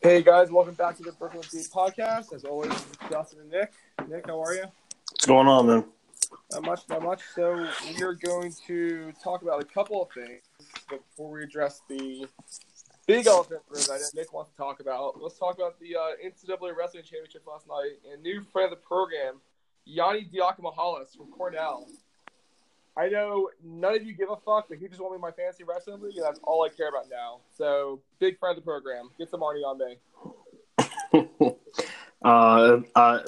Hey guys, welcome back to the Brooklyn Beat Podcast. As always, Justin and Nick. Nick, how are you? What's going on, man? Not much, not much. So we are going to talk about a couple of things before we address the big elephant room that Nick wants to talk about. Let's talk about the uh, NCAA Wrestling Championship last night and new friend of the program, Yianni Diakomihalis from Cornell. I know none of you give a fuck, but he just won me my fantasy wrestling league, and that's all I care about now. So, big friend of the program. Get some money on me. uh, uh,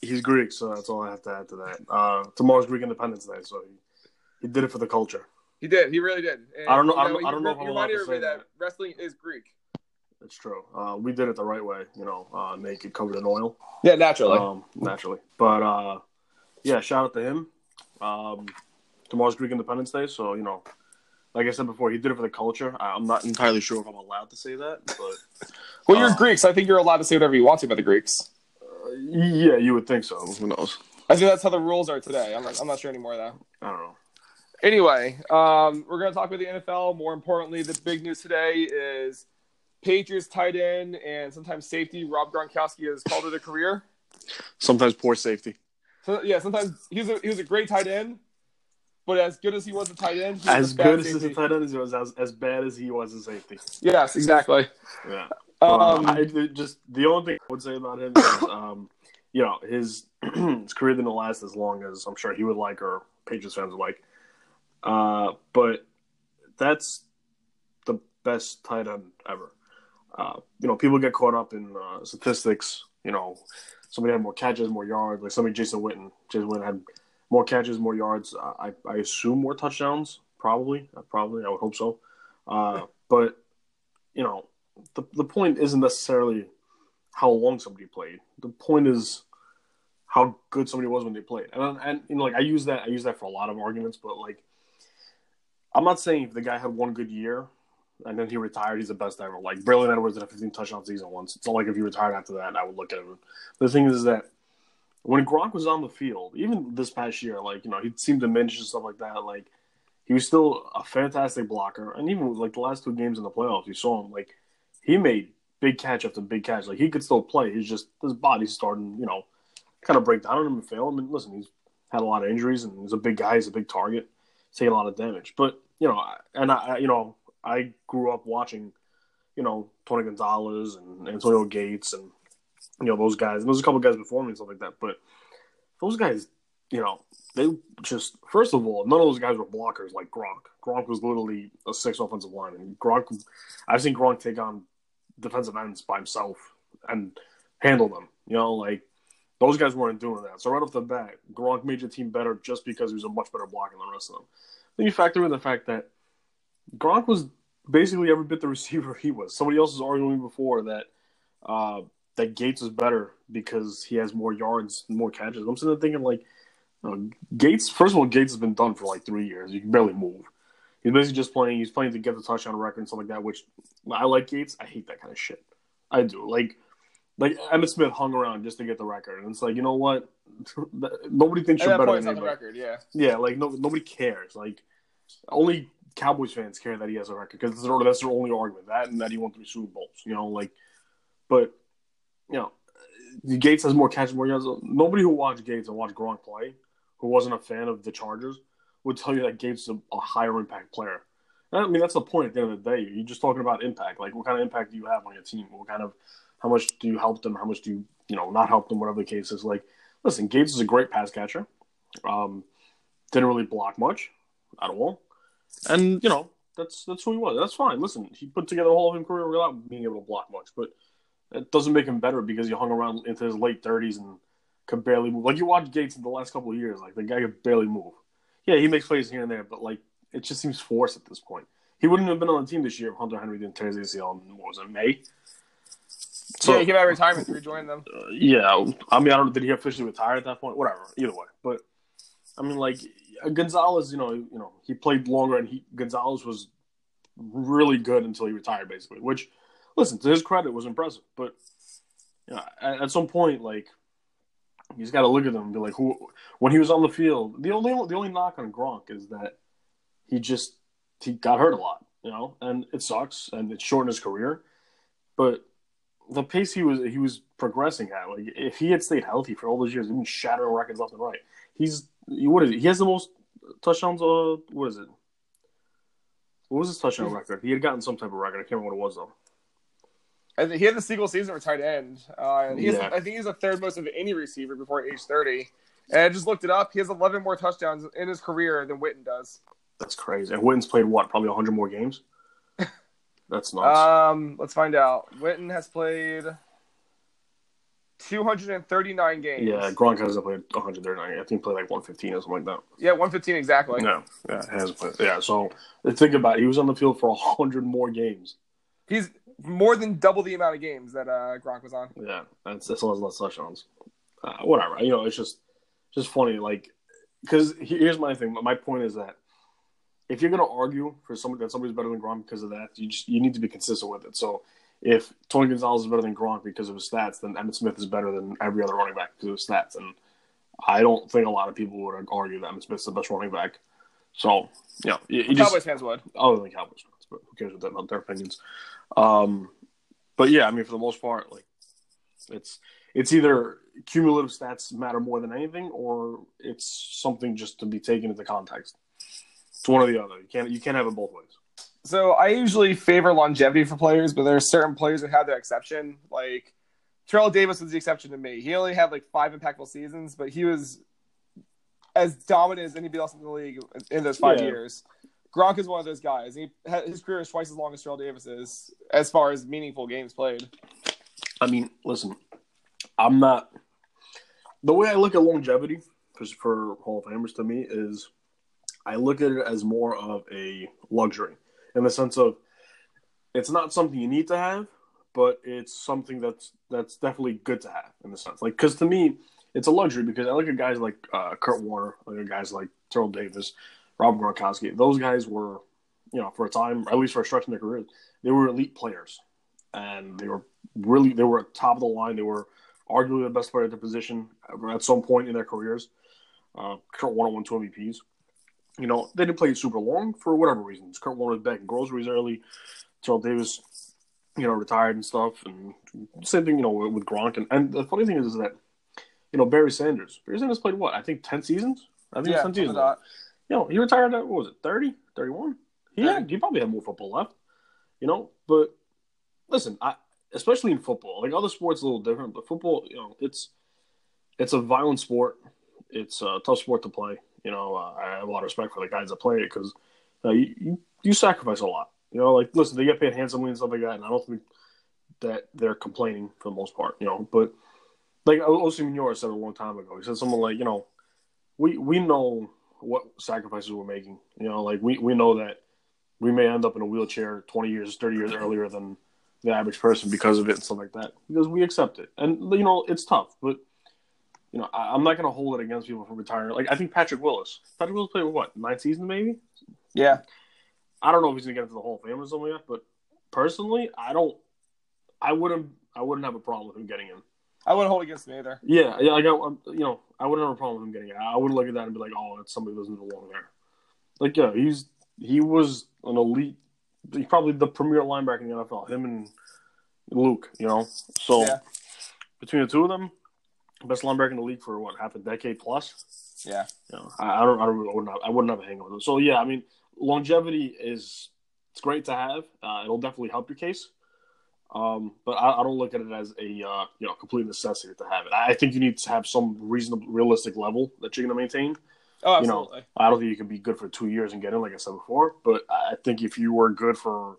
he's Greek, so that's all I have to add to that. Uh, tomorrow's Greek Independence Day, so he, he did it for the culture. He did. He really did. And, I don't know. you I don't, he I don't know if I'm to say everybody that. wrestling is Greek. It's true. Uh, we did it the right way, you know, uh, naked, covered in oil, Yeah, naturally. um, naturally. But uh, yeah, shout out to him. Um, tomorrow's Greek Independence Day, so you know, like I said before, he did it for the culture. I'm not entirely sure if I'm allowed to say that, but well, you're uh, Greeks. I think you're allowed to say whatever you want to about the Greeks. uh, yeah, you would think so. Who knows? I think that's how the rules are today. I'm not, I'm not sure anymore though. I don't know. Anyway, um, we're going to talk about the NFL. More importantly, the big news today is Patriots tight end and sometimes safety Rob Gronkowski has called it a career. Sometimes poor safety. So yeah, sometimes he was a, he was a great tight end, but as good as he was a tight end, he As a good as safety. his tight end as he was, as, as bad as he was in safety. Yes, exactly. Yeah. Um, Uh, I, just the only thing I would say about him is, um, you know, his his career didn't last as long as I'm sure he would like or Patriots fans would like. Uh, but that's the best tight end ever. Uh, you know, people get caught up in uh, statistics. You know, somebody had more catches, more yards. Like somebody, Jason Witten. Jason Witten had more catches, more yards. I, I assume more touchdowns. Probably, Uh, probably. I would hope so. Uh, but you know, the the point isn't necessarily how long somebody played. The point is how good somebody was when they played. And and you know, like I use that I use that for a lot of arguments, but like I'm not saying if the guy had one good year and then he retired, he's the best ever. Like Braylon Edwards did a 15 touchdown season once. It's not like if he retired after that, I would look at him. The thing is that when Gronk was on the field, even this past year, like you know, he seemed diminished and stuff like that. Like he was still a fantastic blocker, and even like the last two games in the playoffs, you saw him like he made big catch after big catch. Like he could still play. He's just his body's starting, you know, kind of break down on him and fail him. And listen, he's had a lot of injuries, and he's a big guy. He's a big target. He's taking a lot of damage. But you know, and I, I- you know, I grew up watching, you know, Tony Gonzalez and Antonio Gates and you know those guys. There's a couple guys before me and stuff like that. But those guys, you know, they just first of all, none of those guys were blockers like Gronk. Gronk was literally a six offensive lineman. And Gronk, I've seen Gronk take on defensive ends by himself and handle them. You know, like those guys weren't doing that. So right off the bat, Gronk made your team better just because he was a much better blocker than the rest of them. Then you factor in the fact that Gronk was basically every bit the receiver he was. Somebody else was arguing before that uh, that Gates was better because he has more yards, and more catches. I'm sitting there thinking like, uh, Gates. First of all, Gates has been done for like three years. You can barely move. He's basically just playing. He's playing to get the touchdown record and stuff like that. Which I like Gates. I hate that kind of shit. I do. Like, like Emmitt Smith hung around just to get the record, and it's like you know what? Nobody thinks At you're better than anybody. record. Yeah. Yeah, like no, nobody cares. Like only Cowboys fans care that he has a record because that's their only argument. That and that he won three Super Bowls. You know, like, but you know, Gates has more catches, more yards. Nobody who watched Gates and watched Gronk play, who wasn't a fan of the Chargers, would tell you that Gates is a, a higher impact player. And I mean, that's the point. At the end of the day, you're just talking about impact. Like, what kind of impact do you have on your team? What kind of, how much do you help them? How much do you, you know, not help them? Whatever the case is. Like, listen, Gates is a great pass catcher. Um, didn't really block much at all. And you know that's that's who he was. That's fine. Listen, he put together a Hall of Fame career without being able to block much, but it doesn't make him better because he hung around into his late thirties and could barely move. Like you watch Gates in the last couple of years, like the guy could barely move. Yeah, he makes plays here and there, but like it just seems forced at this point. He wouldn't have been on the team this year if Hunter Henry didn't tear his ACL in what was it May. So yeah, he came out of retirement to rejoin them. Uh, yeah, I mean, I don't. Know, did he officially retire at that point? Whatever. Either way, but I mean, like Gonzalez, you know, you know, he played longer, and he Gonzalez was really good until he retired, basically. Which, listen, to his credit, was impressive. But you know, at, at some point, like he's got to look at them and be like, who? When he was on the field, the only the only knock on Gronk is that he just he got hurt a lot, you know, and it sucks, and it shortened his career. But the pace he was he was progressing at. Like if he had stayed healthy for all those years, he'd been shattering records left and right. He's what is it? He has the most touchdowns. Uh, what is it? What was his touchdown record? He had gotten some type of record. I can't remember what it was though. I think he had the single season for tight end. Uh, Yeah. I think he's the third most of any receiver before age 30. And I just looked it up. He has 11 more touchdowns in his career than Witten does. That's crazy. And Witten's played what? Probably hundred more games. That's nuts. Um, let's find out. Witten has played 239 games. yeah, Gronk hasn't played 139. I think he played like 115 or something like that. Yeah, 115 exactly. No, yeah, hasn't played. Yeah, so think about it. He was on the field for hundred more games. He's more than double the amount of games that uh, Gronk was on. Yeah, that's that's a lot less touchdowns. Uh, whatever, you know, it's just just funny, like because here's my thing. My point is that if you're gonna argue for somebody that somebody's better than Gronk because of that, you just you need to be consistent with it. So if Tony Gonzalez is better than Gronk because of his stats, then Emmitt Smith is better than every other running back because of his stats. And I don't think a lot of people would argue that Emmitt Smith's the best running back. So you know, you, you just Cowboys fans would. other than Cowboys but who cares what about their opinions? Um, but yeah, I mean, for the most part, like it's it's either cumulative stats matter more than anything, or it's something just to be taken into context. It's one or the other. You can't you can't have it both ways. So I usually favor longevity for players, but there are certain players that have their exception. Like Terrell Davis was the exception to me. He only had like five impactful seasons, but he was as dominant as anybody else in the league in those five Yeah. years. Gronk is one of those guys. He his career is twice as long as Terrell Davis is, as far as meaningful games played. I mean, listen, I'm not. The way I look at longevity for, for Hall of Famers to me is I look at it as more of a luxury in the sense of it's not something you need to have, but it's something that's that's definitely good to have in the sense. Like, because to me, it's a luxury because I look at guys like uh, Kurt Warner, I look at guys like Terrell Davis, Rob Gronkowski. Those guys were, you know, for a time, at least for a stretch in their careers, they were elite players, and they were really they were top of the line. They were arguably the best player at their position at some point in their careers. Uh, Kurt Warner won two MVPs. You know, they didn't play super long for whatever reasons. Kurt Warner was back in groceries early. Terrell Davis, you know, retired and stuff. And same thing, you know, with, Gronk. And, and the funny thing is, is that, you know, Barry Sanders. Barry Sanders played what? I think 10 seasons? I think Yeah, it's 10 seasons. You know, he retired at, what was it, 30, 31? He, had, he probably had more football left, you know? But listen, I, especially in football, like other sports, a little different, but football, you know, it's it's a violent sport. It's a tough sport to play. You know, uh, I have a lot of respect for the guys that play it because uh, you, you you sacrifice a lot. You know, like listen, they get paid handsomely and stuff like that, and I don't think that they're complaining for the most part. You know, but like Osi said a long time ago, he said something like, you know, we we know what sacrifices we're making. You know, like we we know that we may end up in a wheelchair twenty years, thirty years earlier than the average person because of it and stuff like that. Because we accept it, and you know, it's tough, but you know, I, I'm not going to hold it against people for retiring. Like I think Patrick Willis. Patrick Willis played what nine seasons, maybe. Yeah, I don't know if he's going to get into the Hall of Fame or something yet, but personally, I don't. I wouldn't. I wouldn't have a problem with him getting in. I wouldn't hold against him either. Yeah, yeah. I got. You know, I wouldn't have a problem with him getting in. I wouldn't look at that and be like, "Oh, that's somebody who doesn't belong there." Like, yeah, he's he was an elite. He's probably the premier linebacker in the NFL. Him and Luke. You know, so Yeah. between the two of them, best linebacker in the league for what half a decade plus. Yeah, You know, I, I don't, I don't, I wouldn't, have, I wouldn't have a hang with them. So yeah, I mean, longevity is it's great to have. Uh, it'll definitely help your case. Um, but I, I don't look at it as a uh, you know complete necessity to have it. I think you need to have some reasonable, realistic level that you're going to maintain. oh, You know, absolutely. I don't think you can be good for two years and get in, like I said before. But I think if you were good for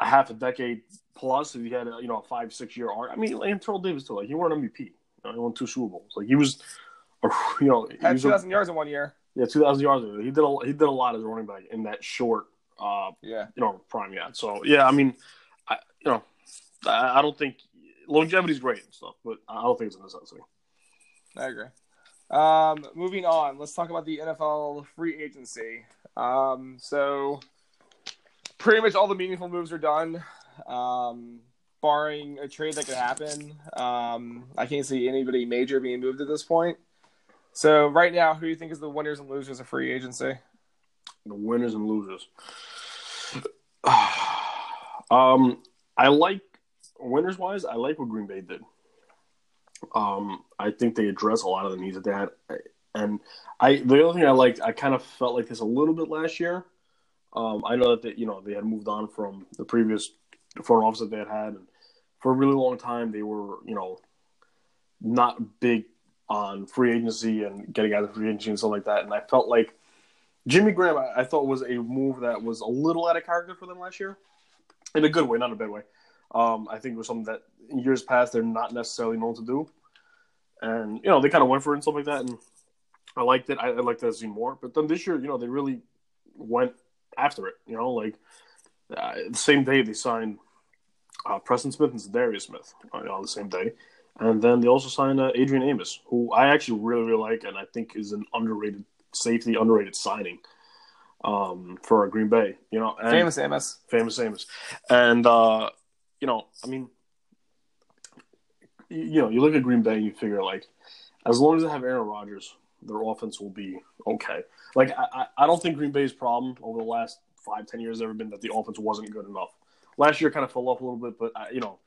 a half a decade plus, if you had a you know a five six year arc, I mean, and Terrell Davis too, like he won an MVP. You know, he won two Super Bowls. Like he was, a, you know, he Had 2,000 yards in one year. yeah, two thousand yards. He did a he did a lot as a running back in that short, uh, Yeah, you know, prime yet. So yeah, I mean, I you know, I, I don't think longevity is great and stuff, but I don't think it's a necessity. I agree. Um, moving on, let's talk about the NFL free agency. Um, so pretty much all the meaningful moves are done, um, barring a trade that could happen. Um, I can't see anybody major being moved at this point. So right now, who do you think is the winners and losers of free agency? The winners and losers. um, I like winners wise, I like what Green Bay did. Um, I think they address a lot of the needs of that and I the other thing I liked, I kind of felt like this a little bit last year. Um, I know that they, you know they had moved on from the previous front office that they had had, and for a really long time they were you know not big on free agency and getting out of free agency and stuff like that. And I felt like Jimmy Graham, I, I thought was a move that was a little out of character for them last year, in a good way, not a bad way. Um, I think it was something that in years past they're not necessarily known to do, and you know they kind of went for it and stuff like that, and I liked it. I, I liked that scene more. But then this year, you know, they really went after it. You know, like uh, the same day they signed uh, Preston Smith and Darius Smith uh, on the same day, and then they also signed uh, Adrian Amos, who I actually really really like, and I think is an underrated safety, underrated signing um, for Green Bay. You know, and, famous Amos, famous Amos, and uh, you know, I mean, you, you know, you look at Green Bay and you figure like, as long as they have Aaron Rodgers, their offense will be okay. Like I, I don't think Green Bay's problem over the last five, ten years has ever been that the offense wasn't good enough. Last year kind of fell off a little bit, but uh, you know,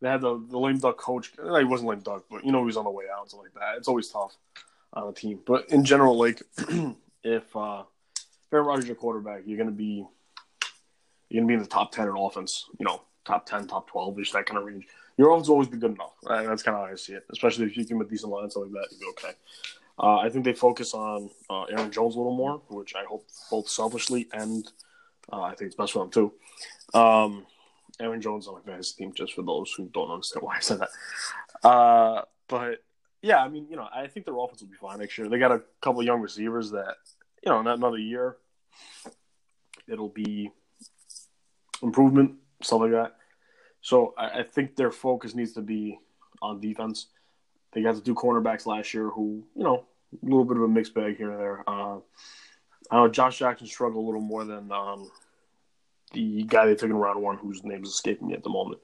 they had the, the lame duck coach. He wasn't lame duck, but you know he was on the way out and stuff like that. It's always tough on a team. But in general, like if uh, Aaron Rodgers your quarterback, you're gonna be you're gonna be in the top ten in offense. You know, top ten, top twelve, ish that kind of range. Your offense will always be good enough. Right? That's kind of how I see it. Especially if you him a decent line, stuff like that, you'll be okay. Uh, I think they focus on uh, Aaron Jones a little more, which I hope both selfishly and uh, I think it's best for them too. Um, Aaron Jones on my fantasy team, just for those who don't understand why I said that. Uh, but yeah, I mean, you know, I think their offense will be fine next year. They got a couple young receivers that, you know, not another year, it'll be improvement, stuff like that. So I, I think their focus needs to be on defense. They got the two cornerbacks last year who, you know, a little bit of a mixed bag here and there. Uh, I know Josh Jackson struggled a little more than um, the guy they took in round one, whose name is escaping me at the moment.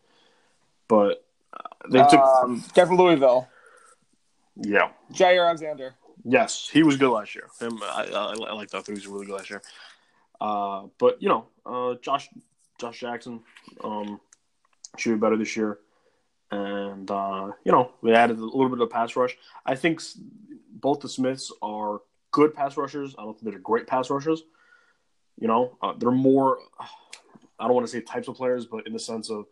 But uh, they took um, Kevin Louisville. Yeah. Jaire Alexander. Yes, he was good last year. Him, I, I, I like that. He was really good last year. Uh, but you know, uh, Josh Josh Jackson um, should be better this year, and uh, you know they added a little bit of pass rush. I think both the Smiths are good pass rushers. I don't think they're great pass rushers. You know, uh, they're more. I don't want to say types of players, but in the sense of,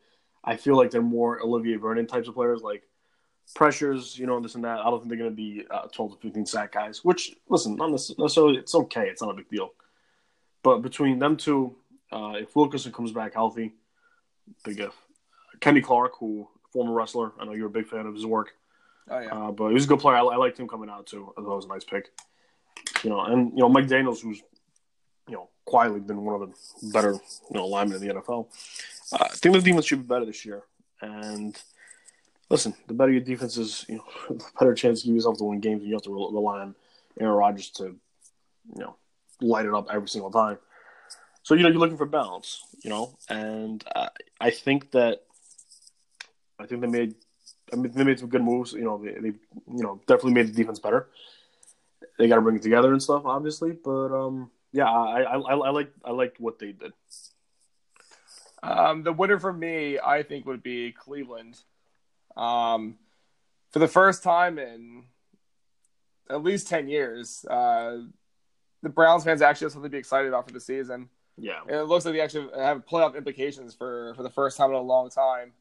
I feel like they're more Olivier Vernon types of players. Like pressures, you know, this and that. I don't think they're going to be uh, 12 to 15 sack guys, which, listen, not necessarily, it's okay. It's not a big deal. But between them two, uh, if Wilkerson comes back healthy, big if. Kenny Clark, who former wrestler, I know you're a big fan of his work. Oh, yeah. Uh, but he was a good player. I, I liked him coming out, too. I thought it was a nice pick. You know, and, you know, Mike Daniels, who's, you know, quietly been one of the better, you know, linemen in the NFL. Uh, I think the defense should be better this year. And – listen, the better your defense is, you know, the better chance you give yourself to win games, and you have to rely on Aaron Rodgers to, you know, light it up every single time. So you know you're looking for balance, you know, and uh, I think that I think they made I mean, they made some good moves. You know, they, they you know definitely made the defense better. They got to bring it together and stuff, obviously, but um, yeah, I I, I, I like I liked what they did. Um, the winner for me, I think, would be Cleveland. Um, for the first time in at least 10 years, uh, the Browns fans actually have something to be excited about for the season. Yeah. And it looks like they actually have playoff implications for, for the first time in a long time.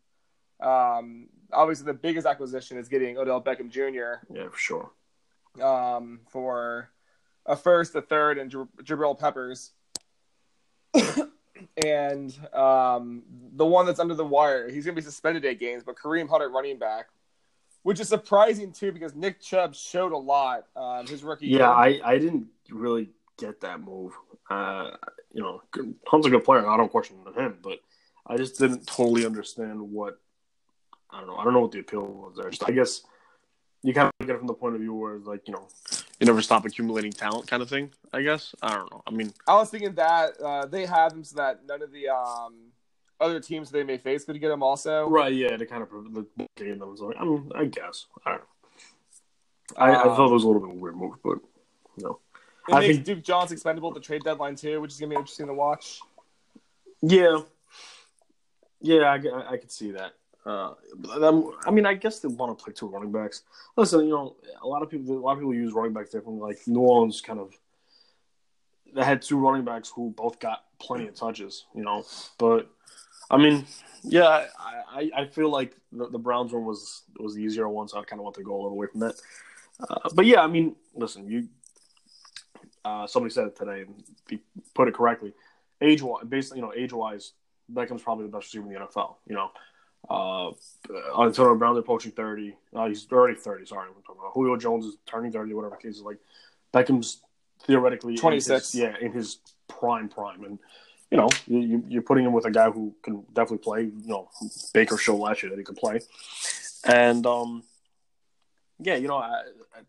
Um, obviously, the biggest acquisition is getting Odell Beckham Jr. Yeah, for sure. Um, for a first, a third, and Jabril Peppers. And um, the one that's under the wire, he's going to be suspended eight games, but Kareem Hunt at running back, which is surprising too because Nick Chubb showed a lot um, his rookie yeah, year. I, I didn't really get that move. Uh, you know, Hunt's a good player. I don't question him, but I just didn't totally understand what I don't know. I don't know what the appeal was there. I guess you kind of get it from the point of view where it's like you know you never stop accumulating talent kind of thing i guess? I don't know. I mean i was thinking that uh, they have them so that none of the um, other teams they may face could get them also. Right yeah to kind of the game them so, i mean i guess. I don't know. I, um, I thought it was a little bit of a weird move but you know. It I makes think, Duke john's expendable at the trade deadline too, which is gonna be interesting to watch. Yeah, yeah, I, I, I could see that. Uh, I mean, I guess they want to play two running backs. Listen, you know, a lot of people, a lot of people use running backs differently. Like New Orleans, kind of, they had two running backs who both got plenty of touches. You know, but I mean, yeah, I, I, I feel like the, the, Browns one was was the easier one, so I kind of want to go a little away from that. Uh, but yeah, I mean, listen, you. Uh, somebody said it today, and put it correctly. Age wise, basically, you know, age wise, Beckham's probably the best receiver in the NFL. You know, uh, Antonio Brown, they're approaching 30. Uh, he's already 30, sorry. I'm talking about Julio Jones is turning 30, whatever the case is. Like, Beckham's theoretically 26. In his, yeah, in his prime, prime. And, you know, you, you're putting him with a guy who can definitely play. You know, Baker showed last year that he could play. And, um, yeah, you know, I,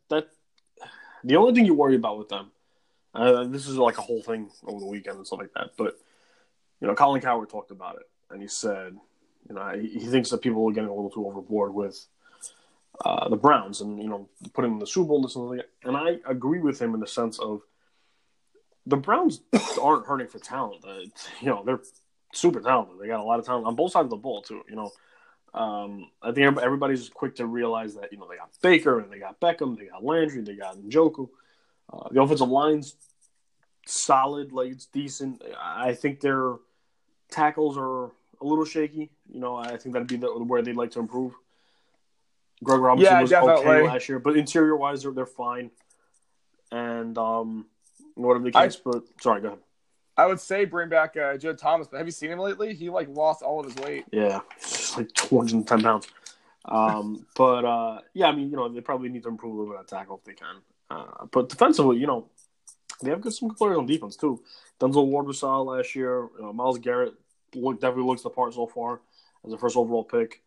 that the only thing you worry about with them, uh, this is like a whole thing over the weekend and stuff like that, but, you know, Colin Cowherd talked about it, and he said – you know, he thinks that people are getting a little too overboard with uh, the Browns and you know putting in the Super Bowl and stuff like. And I agree with him in the sense of the Browns aren't hurting for talent. Uh, you know, they're super talented. They got a lot of talent on both sides of the ball too. You know, um, I think everybody's quick to realize that you know they got Baker and they got Beckham, they got Landry, they got Njoku. Uh, the offensive line's solid, like it's decent. I think their tackles are a little shaky. You know, I think that'd be the, where they'd like to improve. Greg Robinson yeah, was definitely. okay last year, but interior wise, they're, they're fine. And um, whatever the case, I, but sorry, go ahead. I would say bring back uh, Joe Thomas, but have you seen him lately? He like lost all of his weight. Yeah, like 210 pounds. Um, but uh, yeah, I mean, you know, they probably need to improve a little bit of tackle if they can. Uh, but defensively, you know, they have good, some good players on defense too. Denzel Ward was solid last year. Uh, Myles Garrett look definitely looks the part so far as a first overall pick.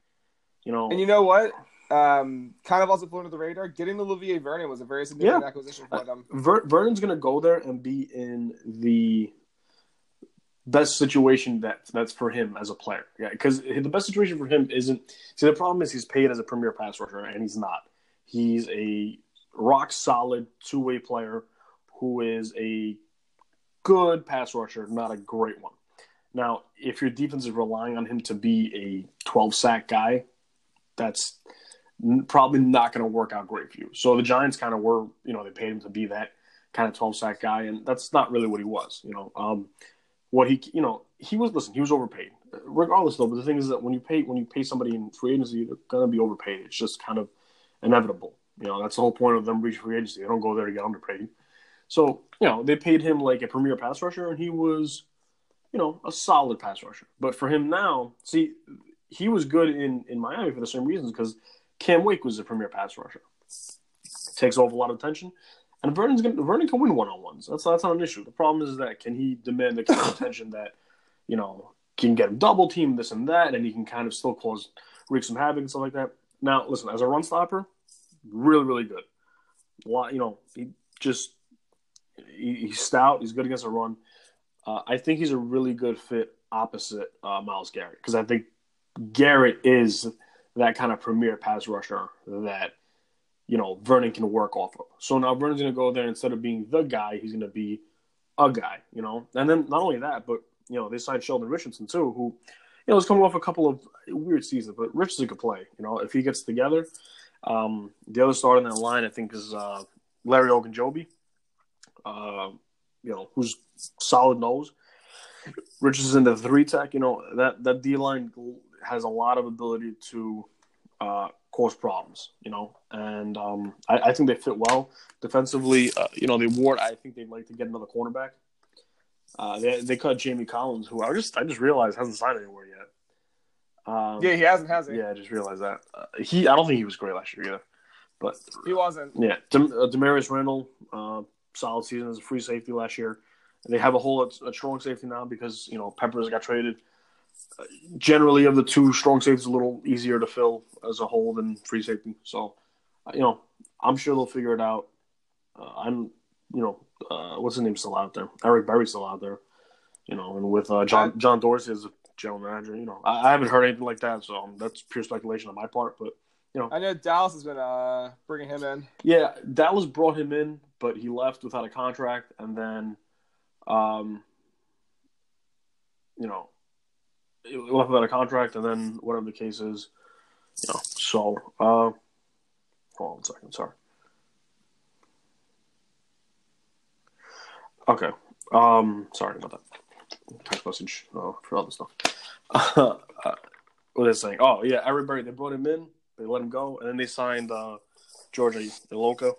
You know, and you know what? Um, kind of also flew under the radar. Getting the Olivier Vernon was a very significant yeah. acquisition for them. Ver- Vernon's going to go there and be in the best situation that that's for him as a player. Yeah, because the best situation for him isn't. See, the problem is he's paid as a premier pass rusher, and he's not. He's a rock solid two way player who is a good pass rusher, not a great one. Now, if your defense is relying on him to be a 12 sack guy, that's probably not going to work out great for you. So the Giants kind of were, you know, they paid him to be that kind of 12 sack guy, and that's not really what he was. You know, um, what he, you know, he was. Listen, he was overpaid. Regardless, though, but the thing is that when you pay when you pay somebody in free agency, they're going to be overpaid. It's just kind of inevitable. You know, that's the whole point of them reaching free agency. They don't go there to get underpaid. So, you know, they paid him like a premier pass rusher, and he was you know, a solid pass rusher. But for him now, see, he was good in, in Miami for the same reasons because Cam Wake was a premier pass rusher. Takes off a lot of attention. And Vernon's gonna, Vernon can win one on ones. That's that's not an issue. The problem is that can he demand the kind of attention that, you know, can get him double team, this and that, and he can kind of still cause wreak some havoc and stuff like that. Now, listen, as a run stopper, really, really good. A lot, you know, he just he, he's stout. He's good against a run. Uh, I think he's a really good fit opposite uh, Myles Garrett because I think Garrett is that kind of premier pass rusher that you know Vernon can work off of. So now Vernon's going to go there instead of being the guy, he's going to be a guy, you know. And then not only that, but you know they signed Sheldon Richardson too, who you know is coming off a couple of weird seasons, but Richardson could play. You know, if he gets together. Um, the other starter in that line, I think, is uh, Larry Ogunjobi. Uh, you know, who's solid nose. Richardson, the three tech, you know, that, that D line has a lot of ability to uh, cause problems, you know, and um, I, I, think they fit well defensively. Uh, you know, they Ward, I think they'd like to get another cornerback. Uh, they they cut Jamie Collins, who I just I just realized hasn't signed anywhere yet. Um, yeah, he hasn't, has he? Yeah, I just realized that. Uh, he I don't think he was great last year either, but he wasn't. Yeah, Dem- uh, Damarious Randall, uh, solid season as a free safety last year. And they have a whole a strong safety now because you know Peppers got traded. Uh, generally, of the two strong safeties, a little easier to fill as a whole than free safety. So, uh, you know, I'm sure they'll figure it out. Uh, I'm, you know, uh, what's his name still out there? Eric Berry's still out there. You know, and with uh, John John Dorsey as a general manager, you know, I, I haven't heard anything like that, so um, that's pure speculation on my part. But you know, I know Dallas has been uh, bringing him in. Yeah, Dallas brought him in, but he left without a contract, and then, um, you know, he left without a contract, and then whatever the case is, you know. So, uh, hold on a second. Sorry. Okay. Um, sorry about that. Text message uh, for all this stuff. uh, what are saying? Oh yeah, everybody they brought him in, they let him go, and then they signed uh, George Iloka.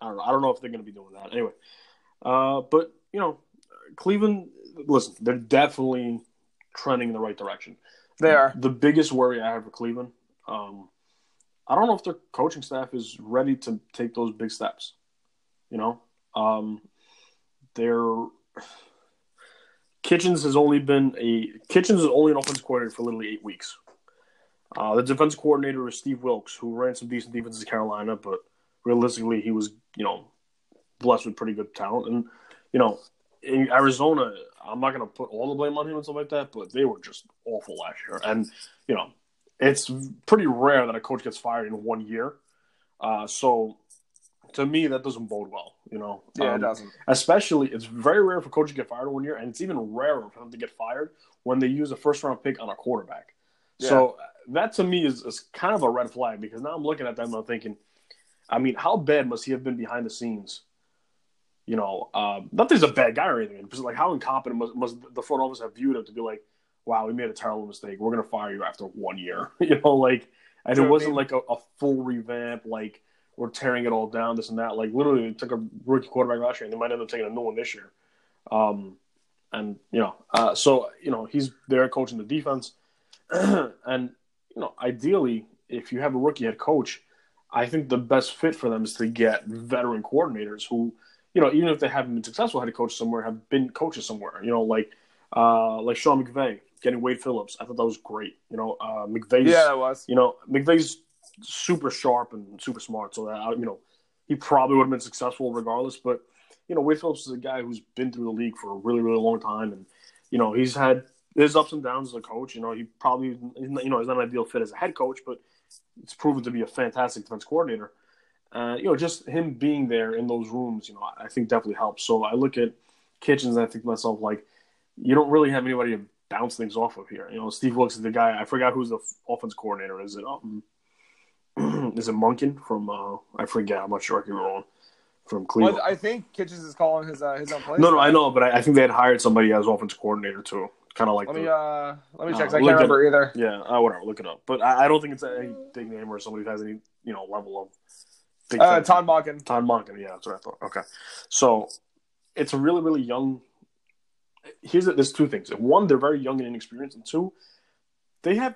I don't know. I don't know if they're going to be doing that anyway. Uh, but you know, Cleveland. Listen, they're definitely trending in the right direction. They are. The biggest worry I have for Cleveland, um, I don't know if their coaching staff is ready to take those big steps. You know, um, they're Kitchens has only been a Kitchens is only an offensive coordinator for literally eight weeks. Uh, the defense coordinator is Steve Wilks, who ran some decent defenses in Carolina, but realistically, he was you know blessed with pretty good talent. And you know, in Arizona, I'm not going to put all the blame on him and stuff like that, but they were just awful last year. And you know, it's pretty rare that a coach gets fired in one year. Uh, so to me, that doesn't bode well. You know, Yeah, Um, it doesn't. Especially, it's very rare for coaches to get fired in one year, and it's even rarer for them to get fired when they use a first round pick on a quarterback. So that to me is, is kind of a red flag because now I'm looking at them and I'm thinking, I mean, how bad must he have been behind the scenes? You know, um, not that he's a bad guy or anything, but like how incompetent must, must the front office have viewed him to be like, wow, we made a terrible mistake. We're going to fire you after one year. you know, like, and So, it wasn't mean- like a, a full revamp, like, we're tearing it all down, this and that. Like, literally, they took a rookie quarterback last year and they might end up taking a new one this year. Um, and, you know, uh, so, you know, he's there coaching the defense. and, you know, ideally, if you have a rookie head coach, I think the best fit for them is to get veteran coordinators who, you know, even if they haven't been successful head coach somewhere, have been coaches somewhere. You know, like uh, like Sean McVay getting Wade Phillips. I thought that was great. You know, uh, McVay's Yeah, that was. you know, McVay's super sharp and super smart, so that you know he probably would have been successful regardless. But you know, Wade Phillips is a guy who's been through the league for a really, really long time, and you know he's had his ups and downs as a coach. You know, he probably you know he's not an ideal fit as a head coach, but it's proven to be a fantastic defense coordinator. Uh, you know, just him being there in those rooms, you know, I think definitely helps. So I look at Kitchens and I think to myself, like, you don't really have anybody to bounce things off of here. You know, Steve Wilks is the guy. I forgot who's the offense coordinator. Is it um, is it Monken from? Uh, I forget. I'm not sure. I could be wrong. From Cleveland. Well, I think Kitchens is calling his uh, his own place. no, no, I know, but I, I think they had hired somebody as offense coordinator too. Kind of like Let the, me uh let me Uh, I can't remember either. yeah, uh, whatever. Look it up. But I, I don't think it's any big name or somebody who has any you know level of. Big Uh. Todd Monken. Todd Monken, yeah, that's what I thought. Okay, so it's a really, really young. Here's the, there's two things. One, they're very young and inexperienced, and two, they have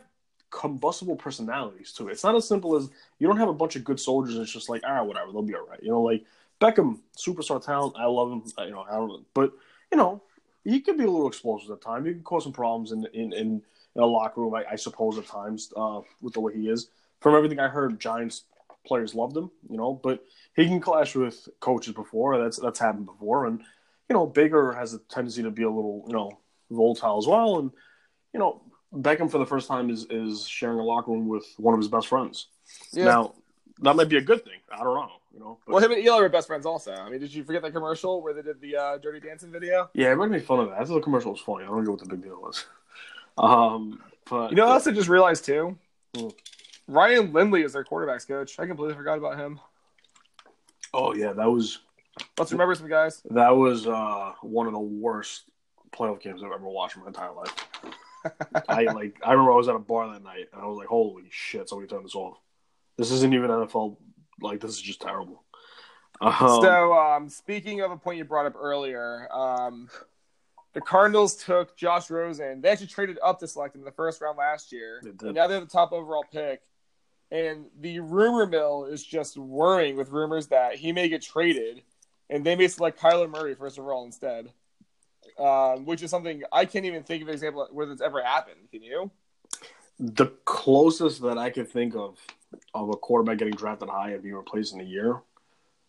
combustible personalities too. It's not as simple as you don't have a bunch of good soldiers. It's just like, ah, whatever, they'll be all right. You know, like Beckham, superstar talent. I love him. I- You know, I don't know, but you know, he could be a little explosive at times. He can cause some problems in in in, in a locker room. I, I suppose at times uh, with the way he is. From everything I heard, Giants players loved him. You know, but he can clash with coaches before. That's that's happened before, and you know, Baker has a tendency to be a little you know volatile as well. And you know, Beckham for the first time is is sharing a locker room with one of his best friends. Yeah. Now, that might be a good thing. I don't know. You know, but, well, him and Eli were best friends also. I mean, did you forget that commercial where they did the uh, Dirty Dancing video? yeah, everybody made fun of that. I thought the commercial was funny. I don't know what the big deal was. Um, but You know what else I just realized too? Hmm. Ryan Lindley is their quarterbacks coach. I completely forgot about him. oh yeah, that was Let's remember some guys. that was uh, one of the worst playoff games I've ever watched in my entire life. I like I remember I was at a bar that night and I was like, "Holy shit! Somebody turn this off. This isn't even NFL. Like this is just terrible." Um, so, um, speaking of a point you brought up earlier, um, the Cardinals took Josh Rosen. They actually traded up to select him in the first round last year. They now they have the top overall pick. And the rumor mill is just whirring with rumors that he may get traded, and they may select Kyler Murray first overall instead. Um, which is something I can't even think of an example where that's ever happened. Can you? the closest that I could think of of a quarterback getting drafted high and being replaced in a year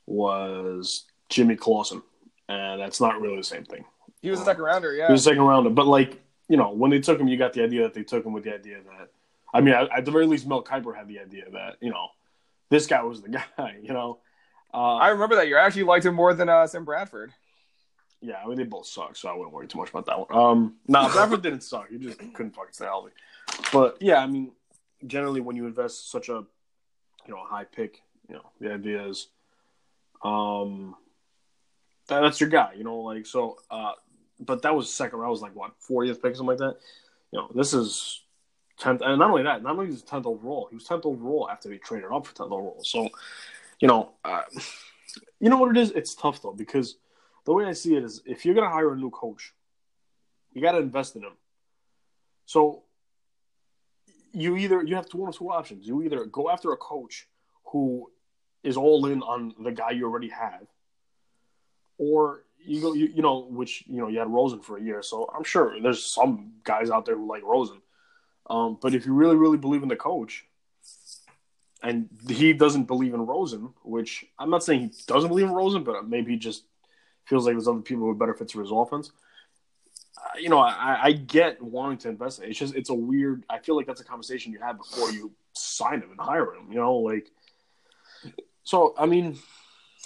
was Jimmy Clausen, and that's not really the same thing. He was a second rounder, yeah. He was a second rounder, but like you know, when they took him, you got the idea that they took him with the idea that I mean, at, the very least, Mel Kiper had the idea that you know this guy was the guy. You know, uh, I remember that year. I actually liked him more than uh, Sam Bradford. Yeah, I mean they both suck, so I wouldn't worry too much about that one. Um, nah, Bradford didn't suck. He just couldn't fucking stay healthy. But yeah, I mean, generally when you invest such a you know a high pick, you know the idea is, um, that, that's your guy. You know, like so. Uh, but that was second round. Was like what 40th pick, something like that. You know, this is tenth, and not only that, not only he tenth overall, he was tenth overall after he traded up for tenth overall. So, you know, uh, you know what it is? It's tough though because the way I see it is, if you're gonna hire a new coach, you got to invest in him. So, you either you have two one or two options. You either go after a coach who is all in on the guy you already have, or you go, you, you know, which you know you had Rosen for a year, so I'm sure there's some guys out there who like Rosen. Um, but if you really, really believe in the coach, and he doesn't believe in Rosen, which I'm not saying he doesn't believe in Rosen, but maybe he just feels like there's other people who better fits for his offense. You know, I, I get wanting to invest. It's just it's a weird. I feel like that's a conversation you have before you sign him and hire him. You know, like so. I mean,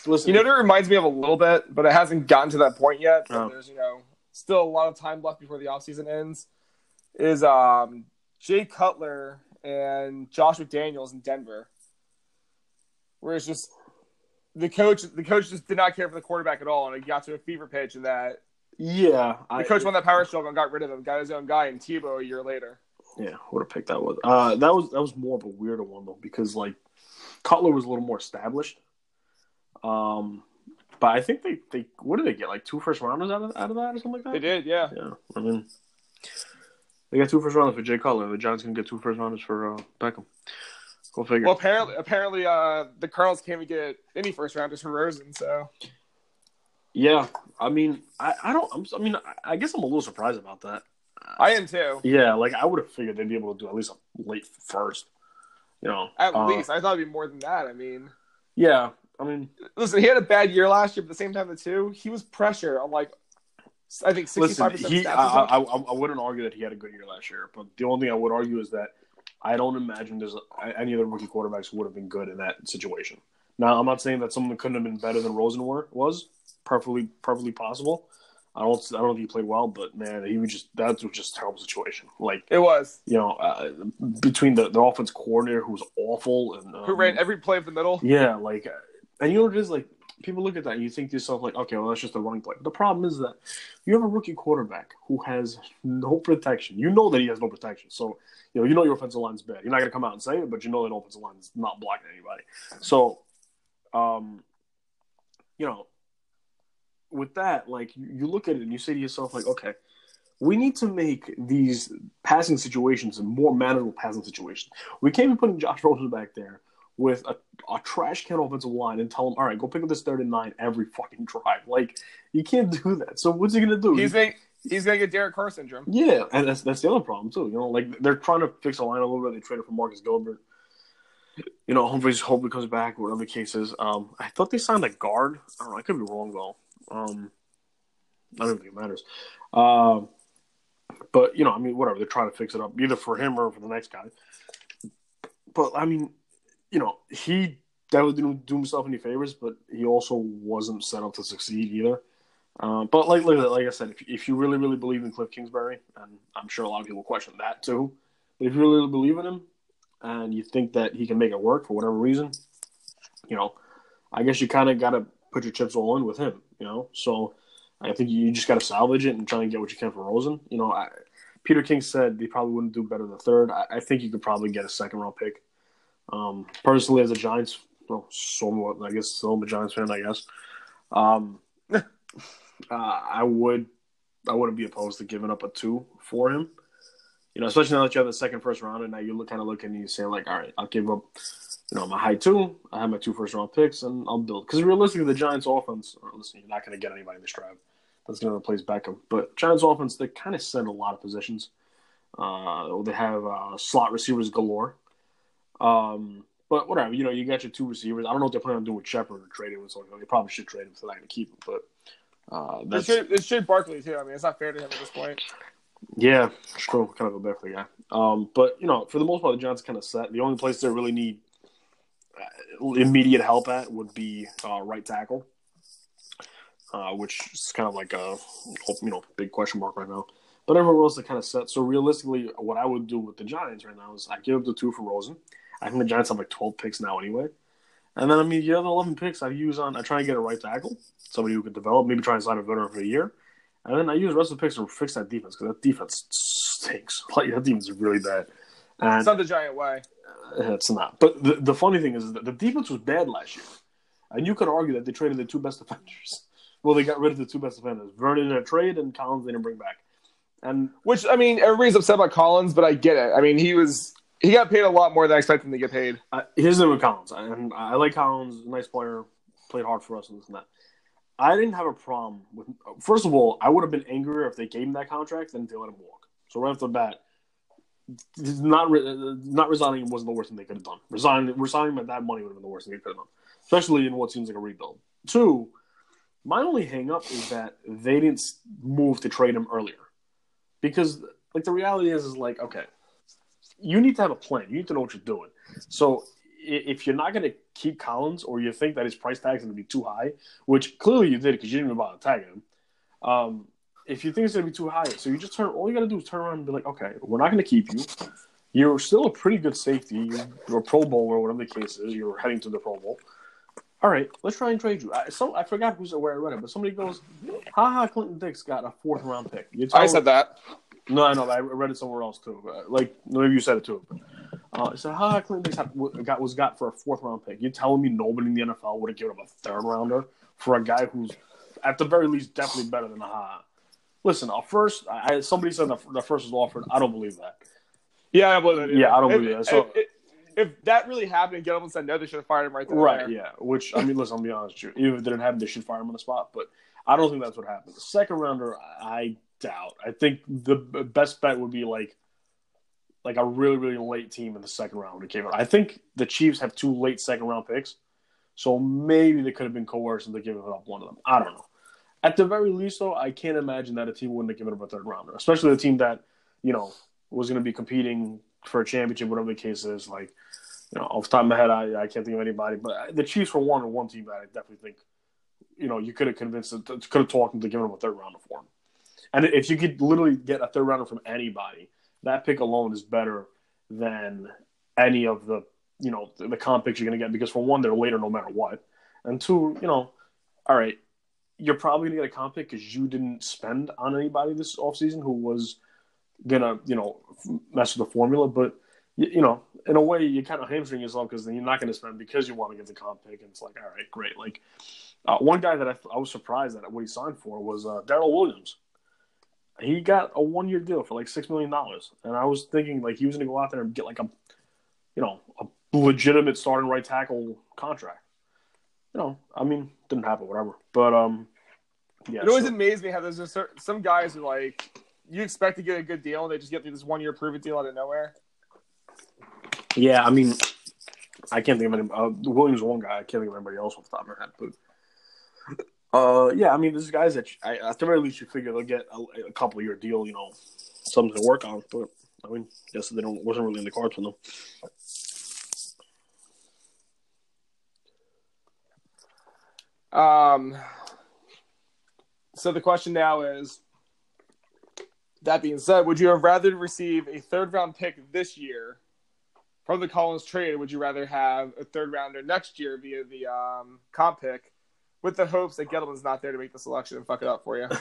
listen. You know, it reminds me of a little bit, but it hasn't gotten to that point yet. So Oh. there's you know still a lot of time left before the offseason ends. Is um Jay Cutler and Josh McDaniels in Denver, where it's just the coach. The coach just did not care for the quarterback at all, and it got to a fever pitch, and that yeah, the I, coach won that power struggle and got rid of him, got his own guy in Tebow a year later. Yeah, what a pick that was. Uh, that was that was more of a weirder one though because like Cutler was a little more established. Um, but I think they they what did they get like two first rounders out of out of that or something like that? They did, yeah. Yeah, I mean they got two first rounders for Jay Cutler. The Giants can get two first rounders for uh, Beckham. Go figure. Well, apparently, apparently, uh, the Cardinals can't even get any first rounders for Rosen. So yeah, I mean I, I don't I'm, I mean I, I guess I'm a little surprised about that. I am too. Yeah, like I would have figured they'd be able to do at least a late first. You know, At uh, least I thought it'd be more than that. I mean, Yeah, I mean listen, he had a bad year last year, but at the same time, the two he was pressure on like I think sixty-five percent. he, I, I, I I wouldn't argue that he had a good year last year, but the only thing I would argue is that I don't imagine there's any other rookie quarterbacks would have been good in that situation. Now, I'm not saying that someone couldn't have been better than Rosen were, was perfectly perfectly possible. I don't I don't think he played well, but man, he was just that was just a terrible situation. Like it was you know, uh, between the the offense coordinator who was awful and um, who ran every play of the middle. yeah, like, and you know what it is? Like, people look at that and you think to yourself, like, okay, well, that's just a running play. The problem is that you have a rookie quarterback who has no protection. You know that he has no protection. So, you know, you know your offensive line's bad. You're not going to come out and say it, but you know that offensive line's not blocking anybody. So, um, you know, with that, like, you, look at it and you say to yourself, like, okay, we need to make these passing situations more manageable passing situations. We can't be putting Josh Rosen back there with a, a trash can offensive line and tell him, all right, go pick up this third and nine every fucking drive. Like, you can't do that. So what's he gonna do? He's gonna he's gonna get Derek Carr syndrome. yeah, and that's that's the other problem too. You know, like they're trying to fix the line a little bit. They traded for Marcus Gilbert. You know, hopefully, hopefully comes back. Whatever the case is, um, I thought they signed a guard. I don't know. I could be wrong though. Um, I don't think it matters. Um, but you know, I mean, whatever. They're trying to fix it up, either for him or for the next guy. But I mean, you know, he definitely didn't do himself any favors, but he also wasn't set up to succeed either. Um, but like, like like I said, if, if you really really believe in Cliff Kingsbury, and I'm sure a lot of people question that too, but if you really believe in him and you think that he can make it work for whatever reason, you know, I guess you kind of got to put your chips all in with him. You know, so I think you just got to salvage it and try and get what you can for Rosen. You know, I, Peter King said they probably wouldn't do better than third. I, I think you could probably get a second round pick. Um, personally, as a Giants, well, somewhat, I guess, still a Giants fan, I guess. Um, uh, I would, I wouldn't be opposed to giving up a two for him. You know, especially now that you have the second first round, and now you look kind of looking and you say like, all right, I'll give up, you know, my high two. I have my two first round picks, and I'll build. Because realistically, the Giants' offense, or listen, you're not going to get anybody in this draft that's going to replace Beckham. But Giants' offense, they kind of send a lot of positions. Uh, they have uh, slot receivers galore. Um, but whatever, you know, you got your two receivers. I don't know what they're planning on doing with Shepard or trading with something. They probably should trade him if they're not going to keep him. But uh, It that's should it should Barkley too. I mean, it's not fair to him at this point. Yeah, true. Kind of a bad for the guy. Um, but you know, for the most part, the Giants kind of set. The only place they really need uh, immediate help at would be uh, right tackle. uh, which is kind of like a you know big question mark right now. But everyone else is kind of set. So realistically, what I would do with the Giants right now is I give up the two for Rosen. I think the Giants have like 12 picks now anyway. And then I mean, the other 11 picks I use on I try and get a right tackle, somebody who could develop, maybe try and sign a veteran for a year. And then I use the rest of the picks to fix that defense because that defense stinks. Like that defense is really bad. And It's not the giant way. uh, It's not. But the, the funny thing is that the defense was bad last year. And you could argue that they traded the two best defenders. Well, they got rid of the two best defenders. Vernon in a trade and Collins they didn't bring back. And Which I mean, everybody's upset about Collins, but I get it. I mean, he was he got paid a lot more than I expected him to get paid. uh, here's the thing with Collins. And I like Collins, nice player, played hard for us and this and that. I didn't have a problem with. First of all, I would have been angrier if they gave him that contract than if they let him walk. So right off the bat, not re- not resigning wasn't the worst thing they could have done. Resigning resigning at that money would have been the worst thing they could have done, especially in what seems like a rebuild. Two, my only hang up is that they didn't move to trade him earlier, because like the reality is is like okay, you need to have a plan. You need to know what you're doing. So if you're not going to keep Collins, or you think that his price tag is going to be too high, which clearly you did because you didn't even bother tagging him. Um, if you think it's going to be too high, so you just turn. All you got to do is turn around and be like, okay, we're not going to keep you. You're still a pretty good safety. You're a Pro Bowl or whatever the case is. You're heading to the Pro Bowl. All right, let's try and trade you. I, so I forgot who's where I read it, but somebody goes, "Ha ha, Clinton Dix got a fourth round pick." You I said that. no, I know. but I read it somewhere else too. Like maybe you said it too. Uh, said, "Ha, Clinton Dix got was got for a fourth round pick." You're telling me nobody in the NFL would have given up a third rounder for a guy who's at the very least definitely better than a Ha? Listen, a first. I, somebody said the, the first was offered. I don't believe that. Yeah, I believe it. Yeah, I don't If- believe that. So- if, if, if that really happened and Gettleman said no, they should have fired him right there. Right. Yeah. Which I mean, listen. I'll be honest with you. Even if it didn't happen, they should fire him on the spot. But I don't think that's what happened. The second rounder, I doubt. I think the best bet would be like, like a really really late team in the second round when it came out. I think the Chiefs have two late second round picks, so maybe they could have been coerced into giving up one of them. I don't know. At the very least, though, I can't imagine that a team wouldn't have given up a third rounder, especially the team that you know was going to be competing for a championship, whatever the case is. Like, you know, off the top of my head, I, I can't think of anybody, but the Chiefs were one or one team that I definitely think, you know, you could have convinced, could have talked them to give them a third rounder for him. And if you could literally get a third rounder from anybody, that pick alone is better than any of the, you know, the, the comp picks you're going to get because for one, they're later no matter what, and two, you know, all right, you're probably going to get a comp pick because you didn't spend on anybody this offseason who was gonna, you know, mess with the formula, but you, you know, in a way, you kind of hamstring yourself because then you're not going to spend because you want to get the comp pick, and it's like, all right, great. Like uh, one guy that I, I was surprised at what he signed for was uh, Daryl Williams. He got a one year deal for like six million dollars, and I was thinking like he was going to go out there and get like a, you know, a legitimate starting right tackle contract. You know, I mean, didn't happen, whatever. But um, yeah, It always so- amazes me how there's a certain, some guys who like you expect to get a good deal and they just get this one year prove it deal out of nowhere. Yeah, I mean, I can't think of any. Uh, Williams is one guy. I can't think of anybody else off the top of my head. But uh, yeah, I mean, there's guys that I, at the very least you figure they'll get a, a couple year deal. You know, something to work on. But I mean, guess they don't wasn't really in the cards for them. Um, so the question now is that being said, would you have rather receive a third round pick this year from the Collins trade, or would you rather have a third rounder next year via the um, comp pick with the hopes that Gettleman's not there to make the selection and fuck it up for you?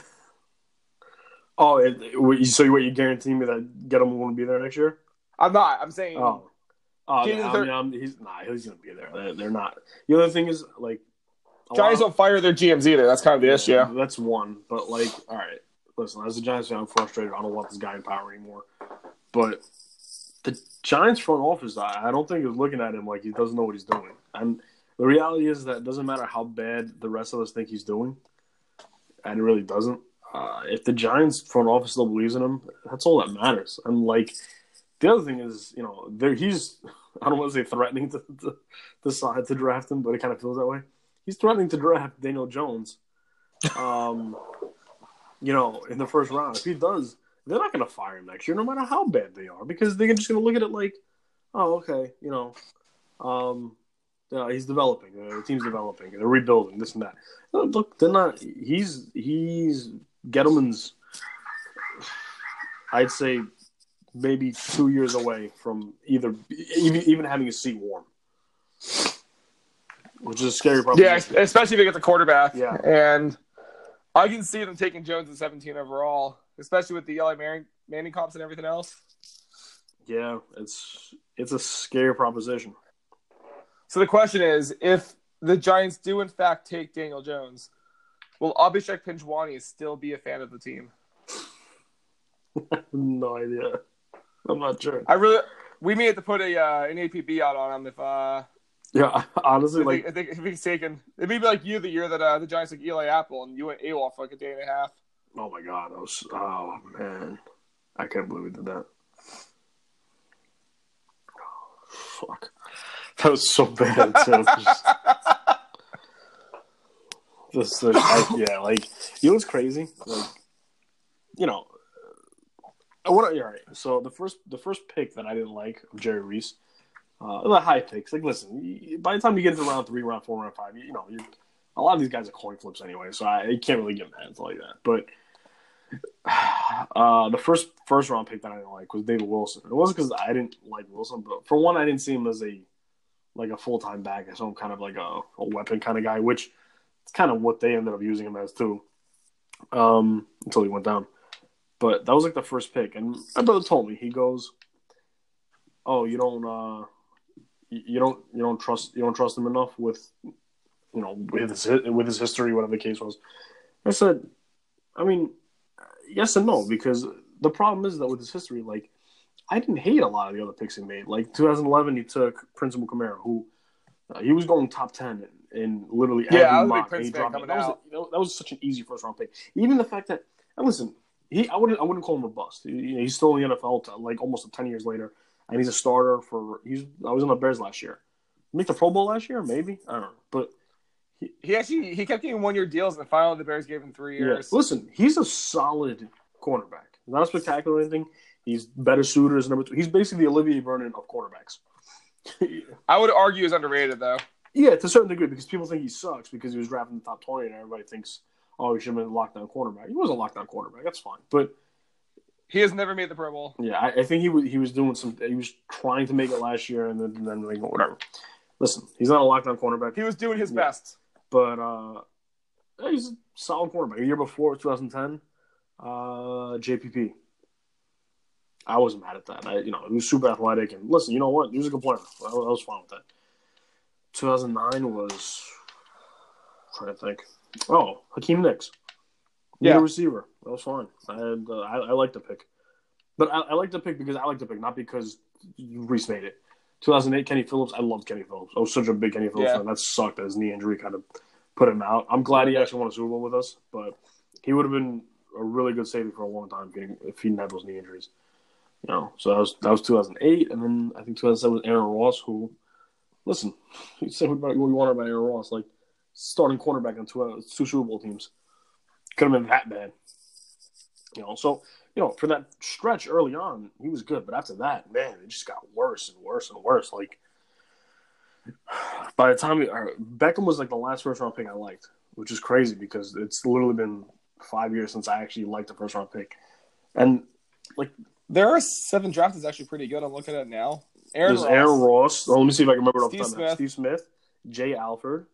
Oh, it, it, so what you guarantee me that Gettleman won't be there next year? I'm not. I'm saying Oh, oh, I mean, I'm, he's nah, he's gonna be there. They're, they're not. The other thing is like Giants lot- don't fire their GMs either. That's kind of the issue. That's one. But like, all right, listen, as a Giants fan, I'm frustrated. I don't want this guy in power anymore. But the Giants front office, I I don't think is looking at him like he doesn't know what he's doing. And the reality is that it doesn't matter how bad the rest of us think he's doing, and it really doesn't. Uh, if the Giants front office still believes in him, that's all that matters. And like, the other thing is, you know, there he's I don't want to say threatening to to, to, to draft him, but it kind of feels that way. He's threatening to draft Daniel Jones. Um, you know, in the first round. If he does, they're not going to fire him next year, no matter how bad they are, because they're just going to look at it like, oh, okay, you know, um, Uh, he's developing. Uh, the team's developing. They're rebuilding. This and that. Uh, look, they're not. He's he's Gettleman's. I'd say maybe two years away from either even, even having a seat warm, which is a scary proposition. Yeah, especially if they get the quarterback. Yeah. And I can see them taking Jones at 17 overall, especially with the Eli Manning, Manning comps and everything else. Yeah, it's it's a scary proposition. So the question is, if the Giants do in fact take Daniel Jones, will Abhishek Pinjwani still be a fan of the team? no idea. I'm not sure. I really, we may have to put a uh, an APB out on him if uh Yeah, honestly, if, like he, I think if he's taken. It may be like you the year that uh, the Giants took Eli Apple and you went AWOL for like a day and a half. Oh my god, I was oh man. I can't believe we did that. Fuck. That was so bad too. Just, just, uh, I- yeah, like you know what's crazy? Like you know uh, what all right, so the first the first pick that I didn't like of Jerry Reese, uh the high picks, like listen, by the time you get into round three, round four, round five, you, you know, you a lot of these guys are coin flips anyway, so I you can't really get mad until like that. But uh, the first first round pick that I didn't like was David Wilson. It wasn't because I didn't like Wilson, but for one, I didn't see him as a like a full time back, so I'm kind of like a, a weapon kind of guy, which it's kind of what they ended up using him as too. Um, until he went down. But that was like the first pick, and my brother told me he goes, "Oh, you don't, uh, you don't, you don't trust, you don't trust him enough with, you know, with his with his history, whatever the case was." I said, "I mean, yes and no, because the problem is that with his history, like I didn't hate a lot of the other picks he made. Like 2011, he took Prince Amukamara, who uh, he was going top ten in, in literally Yeah, every I was a big mock Prince he dropped. coming That was, you know, that was such an easy first round pick. Even the fact that, and listen, he I wouldn't I wouldn't call him a bust. He- you know, he's still in the NFL to, like almost ten years later, and he's a starter for. He's I was in the Bears last year. Make the Pro Bowl last year, maybe I don't know, but He actually he kept getting one year deals, and finally the Bears gave him three Yeah. years. Listen, he's a solid cornerback. Not a spectacular or anything. He's better suitor as number two. He's basically the Olivier Vernon of cornerbacks. I would argue he's underrated though. yeah, to a certain degree, because people think he sucks because he was drafted in the top 20 and everybody thinks, oh, he should have been a lockdown cornerback. He was a lockdown cornerback. That's fine. But He has never made the Pro Bowl. yeah, I, I think he was, he was doing some, he was trying to make it last year and then, and then like, whatever. Listen, he's not a lockdown cornerback. He was doing his Yeah. best. but uh, he's a solid cornerback. A year before 2010, uh, JPP. I wasn't mad at that. I, you know, he was super athletic, and listen, you know what? He was a good player. I, I was fine with that. 2009 was trying to think. Oh, Hakeem Nicks, yeah, receiver. That was fine. I had, uh, I, I like the pick, but I, I like the pick because I like the pick, not because Reese made it. 2008, Kenny Phillips. I loved Kenny Phillips. I was such a big Kenny Phillips Yeah. fan. That sucked that his knee injury kind of put him out. I'm glad he actually won a Super Bowl with us, but he would have been a really good safety for a long time if he didn't, if he didn't have those knee injuries. You know, so that was that was 2008, and then I think 2007 was Aaron Ross, who, listen, you said what you wanted about Aaron Ross, like starting cornerback on two, uh, two Super Bowl teams, could have been that bad. You know, so you know for that stretch early on, he was good, but after that, man, it just got worse and worse and worse. Like by the time we, or Beckham was like the last first round pick I liked, which is crazy because it's literally been five years since I actually liked the first round pick, and There are seven drafts is actually pretty good. I'm looking at it now. Aaron There's Ross. Aaron Ross. Oh, let me see if I can remember it off the Steve top of my head. Smith. Steve Smith, Jay Alford,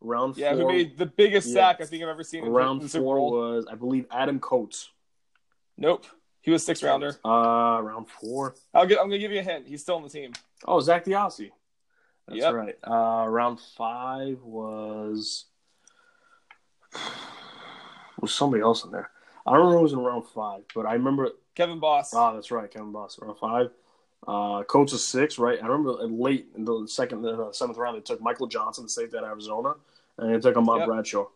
round Yeah, four. who made the biggest Yeah. sack I think I've ever seen in round the Super four Bowl. was, I believe, Adam Koets. Nope. He was six rounder. Uh, round four. I'll get, I'm gonna give you a hint. He's still on the team. Oh, Zak DeOssie. That's Yep. right. Uh, round five was was somebody else in there. I don't remember who was in round five, but I remember. Kevin Boss. Ah, that's right, Kevin Boss, round five. Uh, Koets is six, right? I remember late in the second, uh, seventh round, they took Michael Johnson, to save that Arizona, and they took Ahmad Yep. Bradshaw.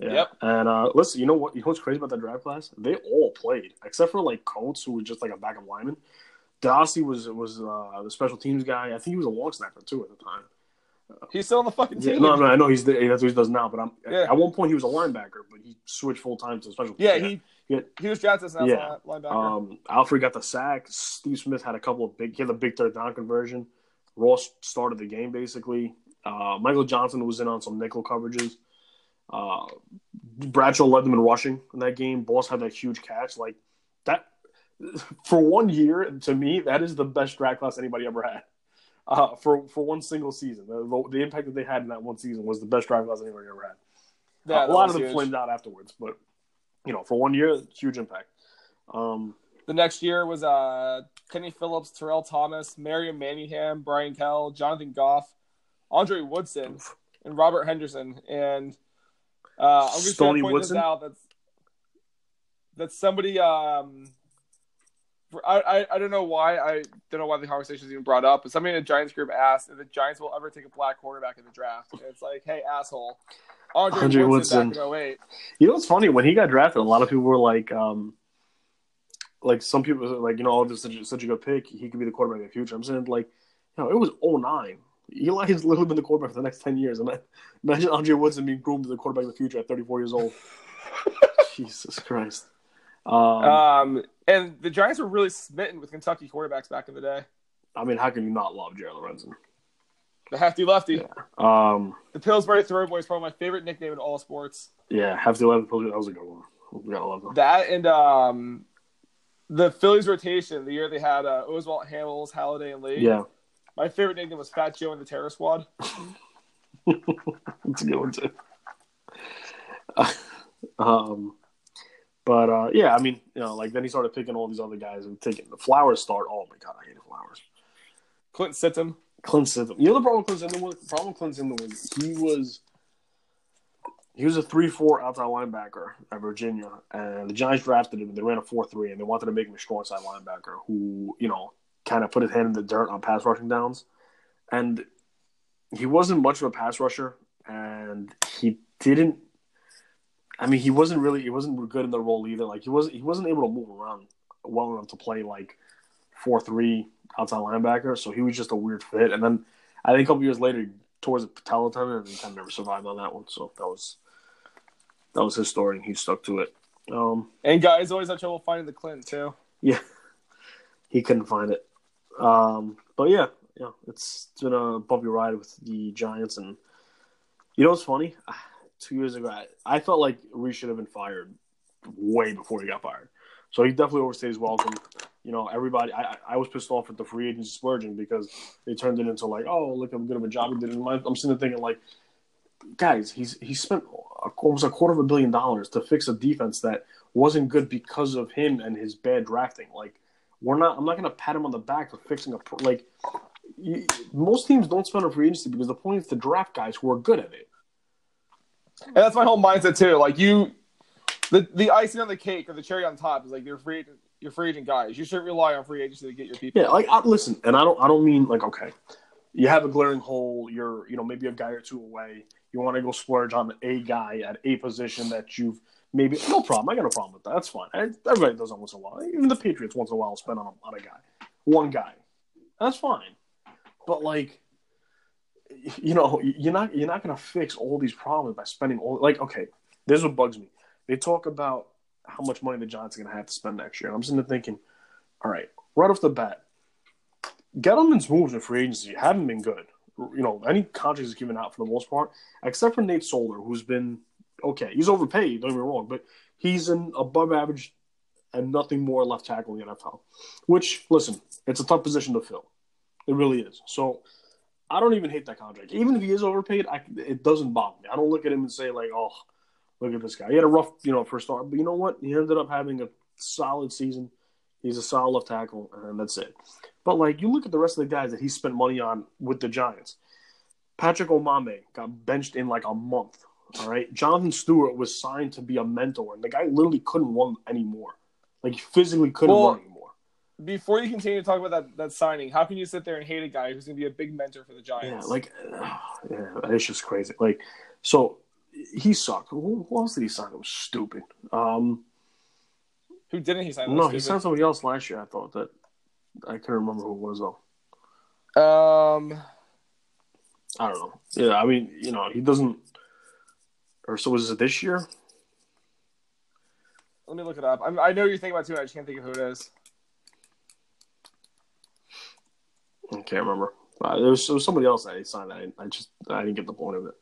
Yeah. Yep. And uh, listen, you know what? You know what's crazy about that draft class? They all played, except for like Koets, who was just like a backup lineman. DeOssie was was uh, the special teams guy. I think he was a long snapper too at the time. He's still on the fucking Yeah, team. no, no, I know he's the, that's what he does now. But I'm Yeah. at one point he was a linebacker, but he switched full time to special. Yeah, teams. he Yeah. he was drafted as Yeah. linebacker. Um, Alford got the sack. Steve Smith had a couple of big. He had a big third down conversion. Ross started the game basically. Uh, Michael Johnson was in on some nickel coverages. Uh, Bradshaw led them in rushing in that game. Boss had that huge catch. Like that for one year, to me, that is the best draft class anybody ever had. Uh, for for one single season, the, the, impact that they had in that one season was the best draft class anybody ever had. Yeah, uh, a lot of them huge. flamed out afterwards, but you know, for one year, huge impact. Um, the next year was uh, Kenny Phillips, Terrell Thomas, Mario Manningham, Bryan Kehl, Jonathan Goff, Andre Woodson, and Robert Henderson. And uh, I'm just going to point Woodson? this out. That's that somebody. Um, I, I I don't know why I don't know why the conversation is even brought up, but somebody in the Giants group asked if the Giants will ever take a black quarterback in the draft. And it's like, hey, asshole. Andre, Andre Woodson, Woodson. 08. You know what's funny? When he got drafted, a lot of people were like, um, like some people were like, you know, oh, this is such a, good pick. He could be the quarterback of the future. I'm saying like, you know, it was 09. Eli has literally been the quarterback for the next 10 years. And imagine Andre Woodson being groomed to the quarterback of the future at 34 years old. Jesus Christ. Um, um, and the Giants were really smitten with Kentucky quarterbacks back in the day. I mean, how can you not love Jared Lorenzen? The hefty lefty. Yeah. Um, the Pillsbury Throw Boy is probably my favorite nickname in all sports. Yeah, hefty lefty. That was a good one. We gotta love them. That and um, the Phillies rotation. The year they had uh, Oswalt, Hamels, Halladay, and Lee. Yeah. My favorite nickname was Fat Joe and the Terror Squad. That's a good one too. um, but uh, yeah, I mean, you know, like then he started picking all these other guys and taking the Flowers start. Oh my god, I hated Flowers. Clint Sintim. Clint Sintim. You know the problem with Clint? The problem with Clint Sintim was he was he was a three four outside linebacker at Virginia, and the Giants drafted him. They ran a four three, and they wanted to make him a strong side linebacker who you know kind of put his hand in the dirt on pass rushing downs, and he wasn't much of a pass rusher, and he didn't I mean, he wasn't really he wasn't good in the role either. Like he wasn't he wasn't able to move around well enough to play like four three outside linebacker. So he was just a weird fit. And then I think a couple years later, he tore his patella tendon and he kind of never survived on that one. So that was that was his story, and he stuck to it. Um, and guys always have trouble finding the Clint too. Yeah, he couldn't find it. Um, but yeah, yeah, it's been a bumpy ride with the Giants, and you know what's funny? two years ago, I, I felt like Reese should have been fired way before he got fired. So he definitely overstayed his welcome. You know, everybody. I I was pissed off at the free agency splurging because they turned it into like, oh, look how good of a job he did. And I'm sitting there thinking like, guys, he's he spent almost a quarter of a billion dollars to fix a defense that wasn't good because of him and his bad drafting. Like, we're not. I'm not going to pat him on the back for fixing a like. You, most teams don't spend on free agency because the point is to draft guys who are good at it. And that's my whole mindset too. Like you, the the icing on the cake or the cherry on top is like your free your free agent guys. You shouldn't rely on free agency to get your people. Yeah, like I, listen, and I don't I don't mean like okay, you have a glaring hole. You're you know maybe a guy or two away. You want to go splurge on a guy at a position that you've maybe no problem. I got no problem with that. That's fine. Everybody does that once in a while. Even the Patriots once in a while spend on a, on a guy, one guy. That's fine. But like you know, you're not you're not gonna fix all these problems by spending all like okay. This is what bugs me. They talk about how much money the Giants are gonna have to spend next year, and I'm sitting there thinking, all right, right off the bat, Gettleman's moves in free agency haven't been good. You know, any contracts he's given out for the most part, except for Nate Solder, who's been okay. He's overpaid. Don't get me wrong, but he's an above average and nothing more left tackle in the NFL. Which, listen, it's a tough position to fill. It really is. So I don't even hate that contract. Even if he is overpaid, I, it doesn't bother me. I don't look at him and say like, "Oh, look at this guy." He had a rough, you know, first start, but you know what? He ended up having a solid season. He's a solid left tackle, and that's it. But like, you look at the rest of the guys that he spent money on with the Giants. Patrick Omameh got benched in like a month. All right, Jonathan Stewart was signed to be a mentor, and the guy literally couldn't run anymore. Like, he physically couldn't well, run anymore before you continue to talk about that, that signing, how can you sit there and hate a guy who's going to be a big mentor for the Giants? Yeah, like, yeah, it's just crazy. Like, so he sucked. Who, who else did he sign? It was stupid. Um, who didn't he sign? No, he signed somebody else last year. I thought that I can't remember who it was though. Um, I don't know. Yeah, I mean, you know, he doesn't. Or so was it this year? Let me look it up. I'm, i know you're thinking about it too. I just can't think of who it is. I can't remember. Uh, there, was, there was somebody else that he signed. I, I just I didn't get the point of it.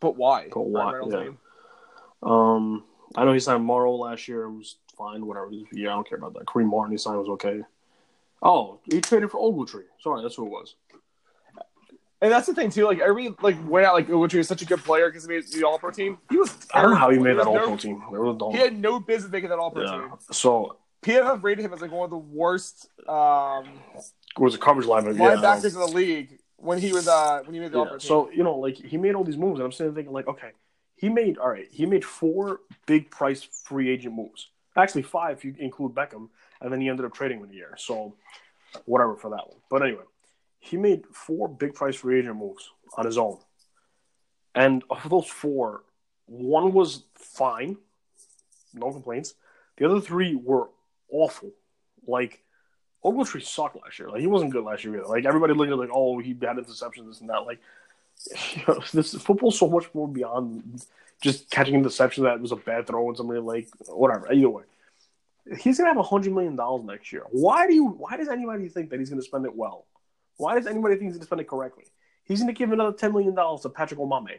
But why? But why, Ryan yeah. name? Um, I know he signed Morrow last year. It was fine, whatever. Yeah, I don't care about that. Kareem Martin he signed was okay. Oh, he traded for Ogletree. Sorry, that's who it was. And that's the thing too. Like everybody like went out like Ogletree was such a good player because he made the All Pro team. He was. I don't know how he made terrible. that He All Pro no- team. It was dumb. He had no business making that All Pro Yeah. team. So PFF rated him as like one of the worst um, was a coverage lineman. Yeah. linebackers in the league when he was uh when he made the Yeah, so you know, like he made all these moves, and I'm sitting thinking, like, okay, he made all right. He made four big price free agent moves. Actually, five if you include Beckham, and then he ended up trading in a year. So whatever for that one. But anyway, he made four big price free agent moves on his own, and of those four, one was fine, no complaints. The other three were awful. Like Ogletree sucked last year. Like he wasn't good last year either. Like everybody looking at like, oh, he had interceptions, this and that. Like you know, this football's so much more beyond just catching a interception that was a bad throw and somebody like whatever. Either way, he's gonna have a hundred million dollars next year. Why do you? Why does anybody think that he's gonna spend it well? Why does anybody think he's gonna spend it correctly? He's gonna give another ten million dollars to Patrick Omameh.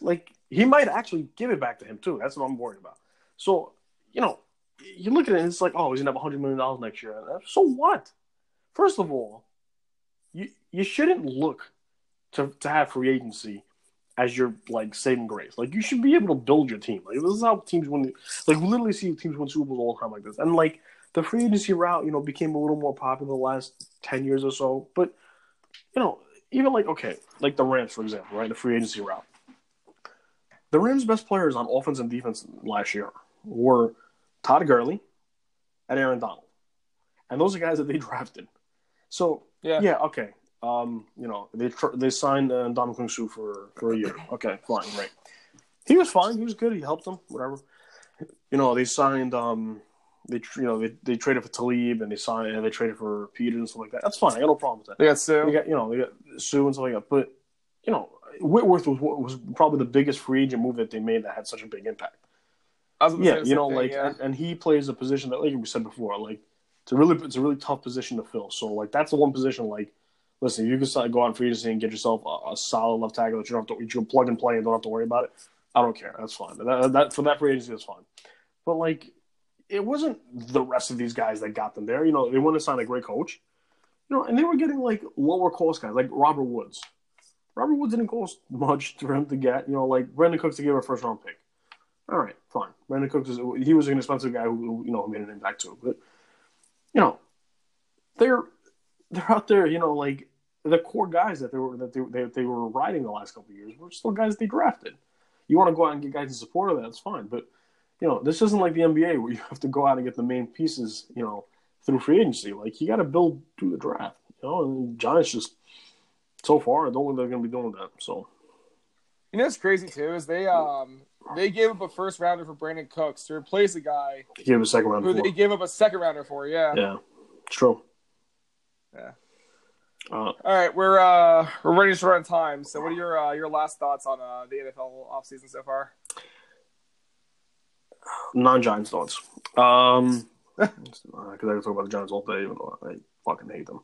Like he might actually give it back to him too. That's what I'm worried about. So you know, you look at it and it's like, oh, he's gonna have hundred million dollars next year. So what? First of all, you you shouldn't look to to have free agency as your like saving grace. Like you should be able to build your team. Like this is how teams win. Like we literally see teams win Super Bowls all the time like this. And like the free agency route, you know, became a little more popular the last ten years or so. But you know, even like okay, like the Rams for example, right? The free agency route. The Rams' best players on offense and defense last year were Todd Gurley and Aaron Donald, and those are guys that they drafted. So yeah. yeah, okay. Um, you know, they tr- they signed uh, Ndamukong Suh for for a year. Okay, fine, right. He was fine. He was good. He helped them. Whatever. You know, they signed. Um, they tr- you know they, they traded for Talib and they signed and they traded for Peter and stuff like that. That's fine. I got no problem with that. They got Suh. They got you know they got Suh and stuff like that. But you know, Whitworth was was probably the biggest free agent move that they made that had such a big impact. I was gonna say Yeah, you know, thing, like, yeah. and, and he plays a position that, like we said before, like it's a really it's a really tough position to fill. So like that's the one position. Like, listen, you can start- go on free agency and get yourself a, a solid left tackle that you don't have to you can plug and play and don't have to worry about it. I don't care. That's fine. That, that for that free agency, that's fine. But like, it wasn't the rest of these guys that got them there. You know, they wanted to sign a great coach. You know, and they were getting like lower cost guys, like Robert Woods. Robert Woods didn't cost much for him to get. You know, like Brandin Cooks to give a first round pick. All right, fine. Brandin Cooks is he was an expensive guy who, who you know made an impact too. But you know, they're they're out there. You know, like the core guys that they were that they they, they were riding the last couple of years were still guys they drafted. You want to go out and get guys in support of that, that's fine. But you know, this isn't like the NBA where you have to go out and get the main pieces. You know, through free agency. Like you got to build through the draft. You know, and Giants just so far I don't think they're going to be doing that. So You know what's crazy too is they um they gave up a first rounder for Brandin Cooks to replace a guy they gave a second rounder. who for they gave up a second rounder for. Yeah. Yeah, it's true. Yeah. Uh, All right, we're uh we're ready to run time. So, what are your uh, your last thoughts on uh, the NFL offseason so far? non-Giants thoughts. Um, because I could talk about the Giants all day, even though I fucking hate them.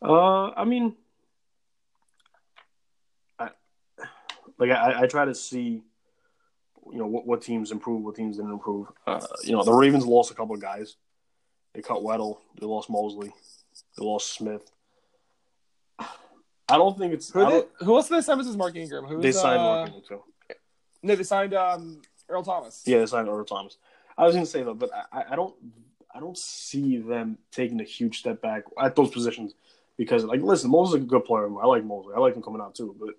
Uh, I mean, I like I, I try to see, you know, what what teams improve, what teams didn't improve. Uh, you know, the Ravens lost a couple of guys. They cut Weddle. They lost Mosley. They lost Smith. I don't think it's. Who I they, don't- who else did they sign besides Mark Ingram? Who's, they signed uh, Mark Ingram, too. No, they signed um Earl Thomas. Yeah, they signed Earl Thomas. I was going to say though, but I, I don't, I don't see them taking a huge step back at those positions because, like, listen, Mosley's a good player. I like Mosley. I like him coming out too. But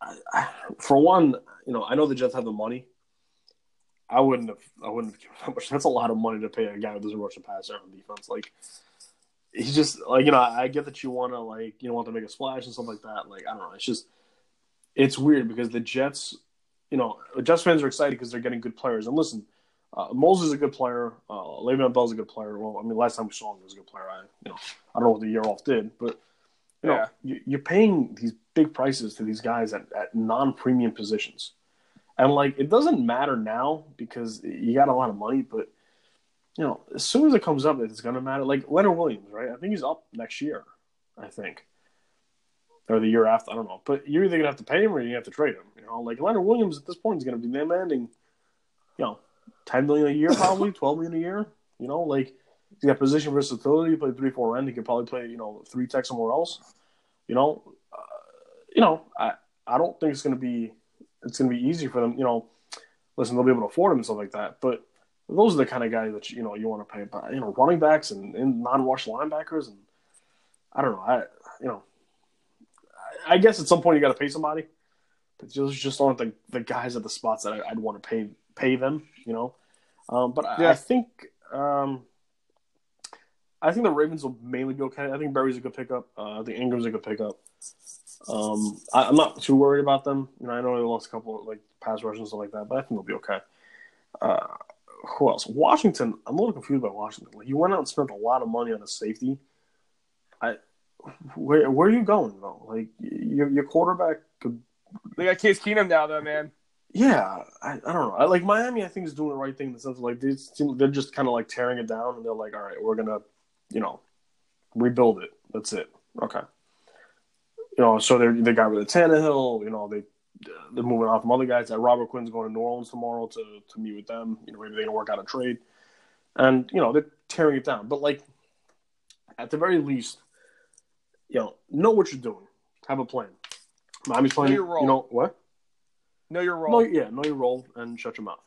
I, I, for one, you know, I know the Jets have the money. I wouldn't have. I wouldn't have given that much. That's a lot of money to pay a guy who doesn't rush a passer on defense. Like, he's just like you know. I get that you want to like you know want to make a splash and stuff like that. Like, I don't know. It's just it's weird because the Jets you know, Jets fans are excited because they're getting good players. And listen, uh, Moses is a good player. Uh, Le'Veon Bell's a good player. Well, I mean, last time we saw him, he was a good player. I, you know, I don't know what the year off did, but you know, Yeah. you, you're paying these big prices to these guys at, at non-premium positions, and like it doesn't matter now because you got a lot of money. But you know, as soon as it comes up, it's to matter. Like Leonard Williams, right? I think he's up next year. I think, or the year after. I don't know. But you're either to have to pay him or you have to trade him. You know, like Leonard Williams at this point is to be demanding, you know, ten million a year, probably twelve million a year. You know, like he's got position versatility. Play three, four end. He could probably play, you know, three tech somewhere else. You know, you know, I I don't think it's going to be it's going to be easy for them. You know, listen, they'll be able to afford him and stuff like that, but those are the kind of guys that you know you want to pay. But you know, running backs and, and non-wash linebackers, and I don't know. I you know, I, I guess at some point you got to pay somebody, but those just aren't the, the guys at the spots that I, would want to pay pay them. You know, um, but I, Yeah. I think um, I think the Ravens will mainly go. okay. I think Barry's a good pickup. Uh, I think Ingram's a good pickup. Um, I, I'm not too worried about them. You know, I know they lost a couple of, like pass rushers and stuff like that, but I think they'll be okay. Uh, who else? Washington. I'm a little confused by Washington. Like, you went out and spent a lot of money on a safety. I, where where are you going though? Like your your quarterback could. They got Case Keenum now, though, man. Yeah, I, I don't know. I, like Miami, I think is doing the right thing in the sense of like they seem, they're just kind of like tearing it down, and they're like, all right, we're gonna, you know, rebuild it. That's it. Okay. You know, so they they got rid of Tannehill. You know, they they're moving on from other guys. That Robert Quinn's going to New Orleans tomorrow to to meet with them. You know, maybe they can work out a trade, and you know they're tearing it down. But like, at the very least, you know, know what you're doing. Have a plan. Miami's playing. your role. You know what? Know your No, role. yeah, know your role and shut your mouth.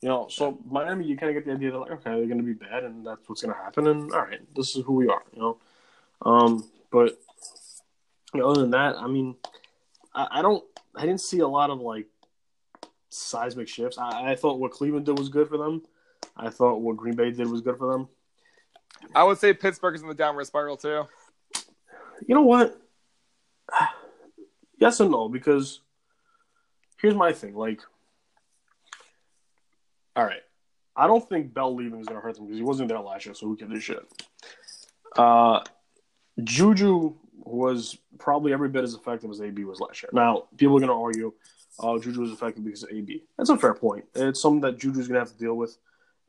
You know, so Miami, you kind of get the idea that like, okay, they're going to be bad, and that's what's going to happen, and all right, this is who we are. You know, um, but know, other than that, I mean, I, I don't, I didn't see a lot of like seismic shifts. I, I thought what Cleveland did was good for them. I thought what Green Bay did was good for them. I would say Pittsburgh is in the downward spiral too. You know what? Yes and no, because here's my thing. Like, all right, I don't think Bell leaving is going to hurt them because he wasn't there last year, so who gives a shit? Uh, Juju was probably every bit as effective as AB was last year. Now, people are going to argue, oh, Juju was effective because of AB. That's a fair point. It's something that Juju's going to have to deal with,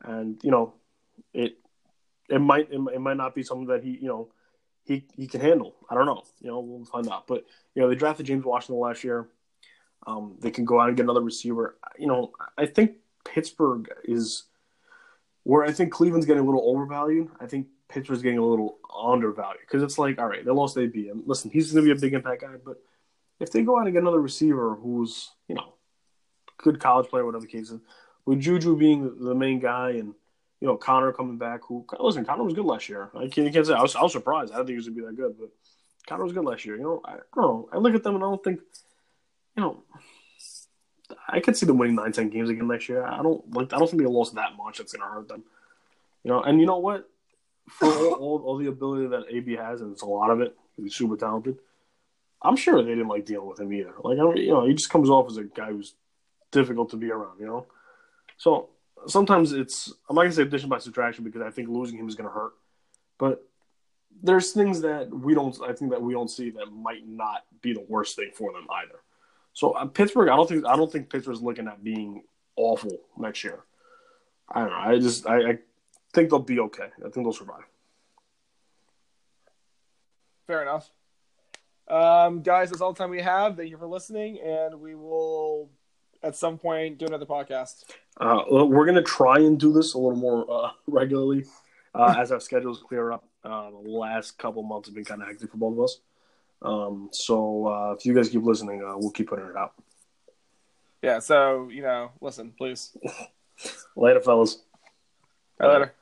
and you know, it it might it, it might not be something that he you know he he can handle. I don't know. You know, we'll find out. But you know, they drafted James Washington last year. Um, they can go out and get another receiver. You know, I think Pittsburgh is where I think Cleveland's getting a little overvalued. I think Pittsburgh's getting a little undervalued because it's like, all right, they lost AB. And listen, he's going to be a big impact guy, but if they go out and get another receiver who's you know good college player, whatever the case is, with Juju being the main guy and you know, Conner coming back. Who listen, Conner was good last year. I can't, can't say I was, I was surprised. I didn't think he was gonna be that good, but Conner was good last year. You know, I, I don't know. I look at them and I don't think, you know, I could see them winning nine, ten games again next year. I don't like. I don't think they lost that much. That's gonna hurt them. You know, and you know what? For all, all, the ability that AB has, and it's a lot of it, he's super talented. I'm sure they didn't like dealing with him either. Like I don't, you know, he just comes off as a guy who's difficult to be around. You know, so sometimes it's I'm not gonna say addition by subtraction because I think losing him is gonna hurt, but there's things that we don't I think that we don't see that might not be the worst thing for them either. So uh, Pittsburgh, I don't think I don't think Pittsburgh's looking at being awful next year. I don't know. I just I, I think they'll be okay. I think they'll survive. Fair enough. Um, guys, that's all the time we have. Thank you for listening, and we will at some point do another podcast. Uh, we're gonna try and do this a little more uh, regularly uh, as our schedules clear up. Uh, the last couple months have been kind of hectic for both of us. Um, so uh, if you guys keep listening, uh, we'll keep putting it out. Yeah, so you know, listen, please. Later, fellas. Bye. Later.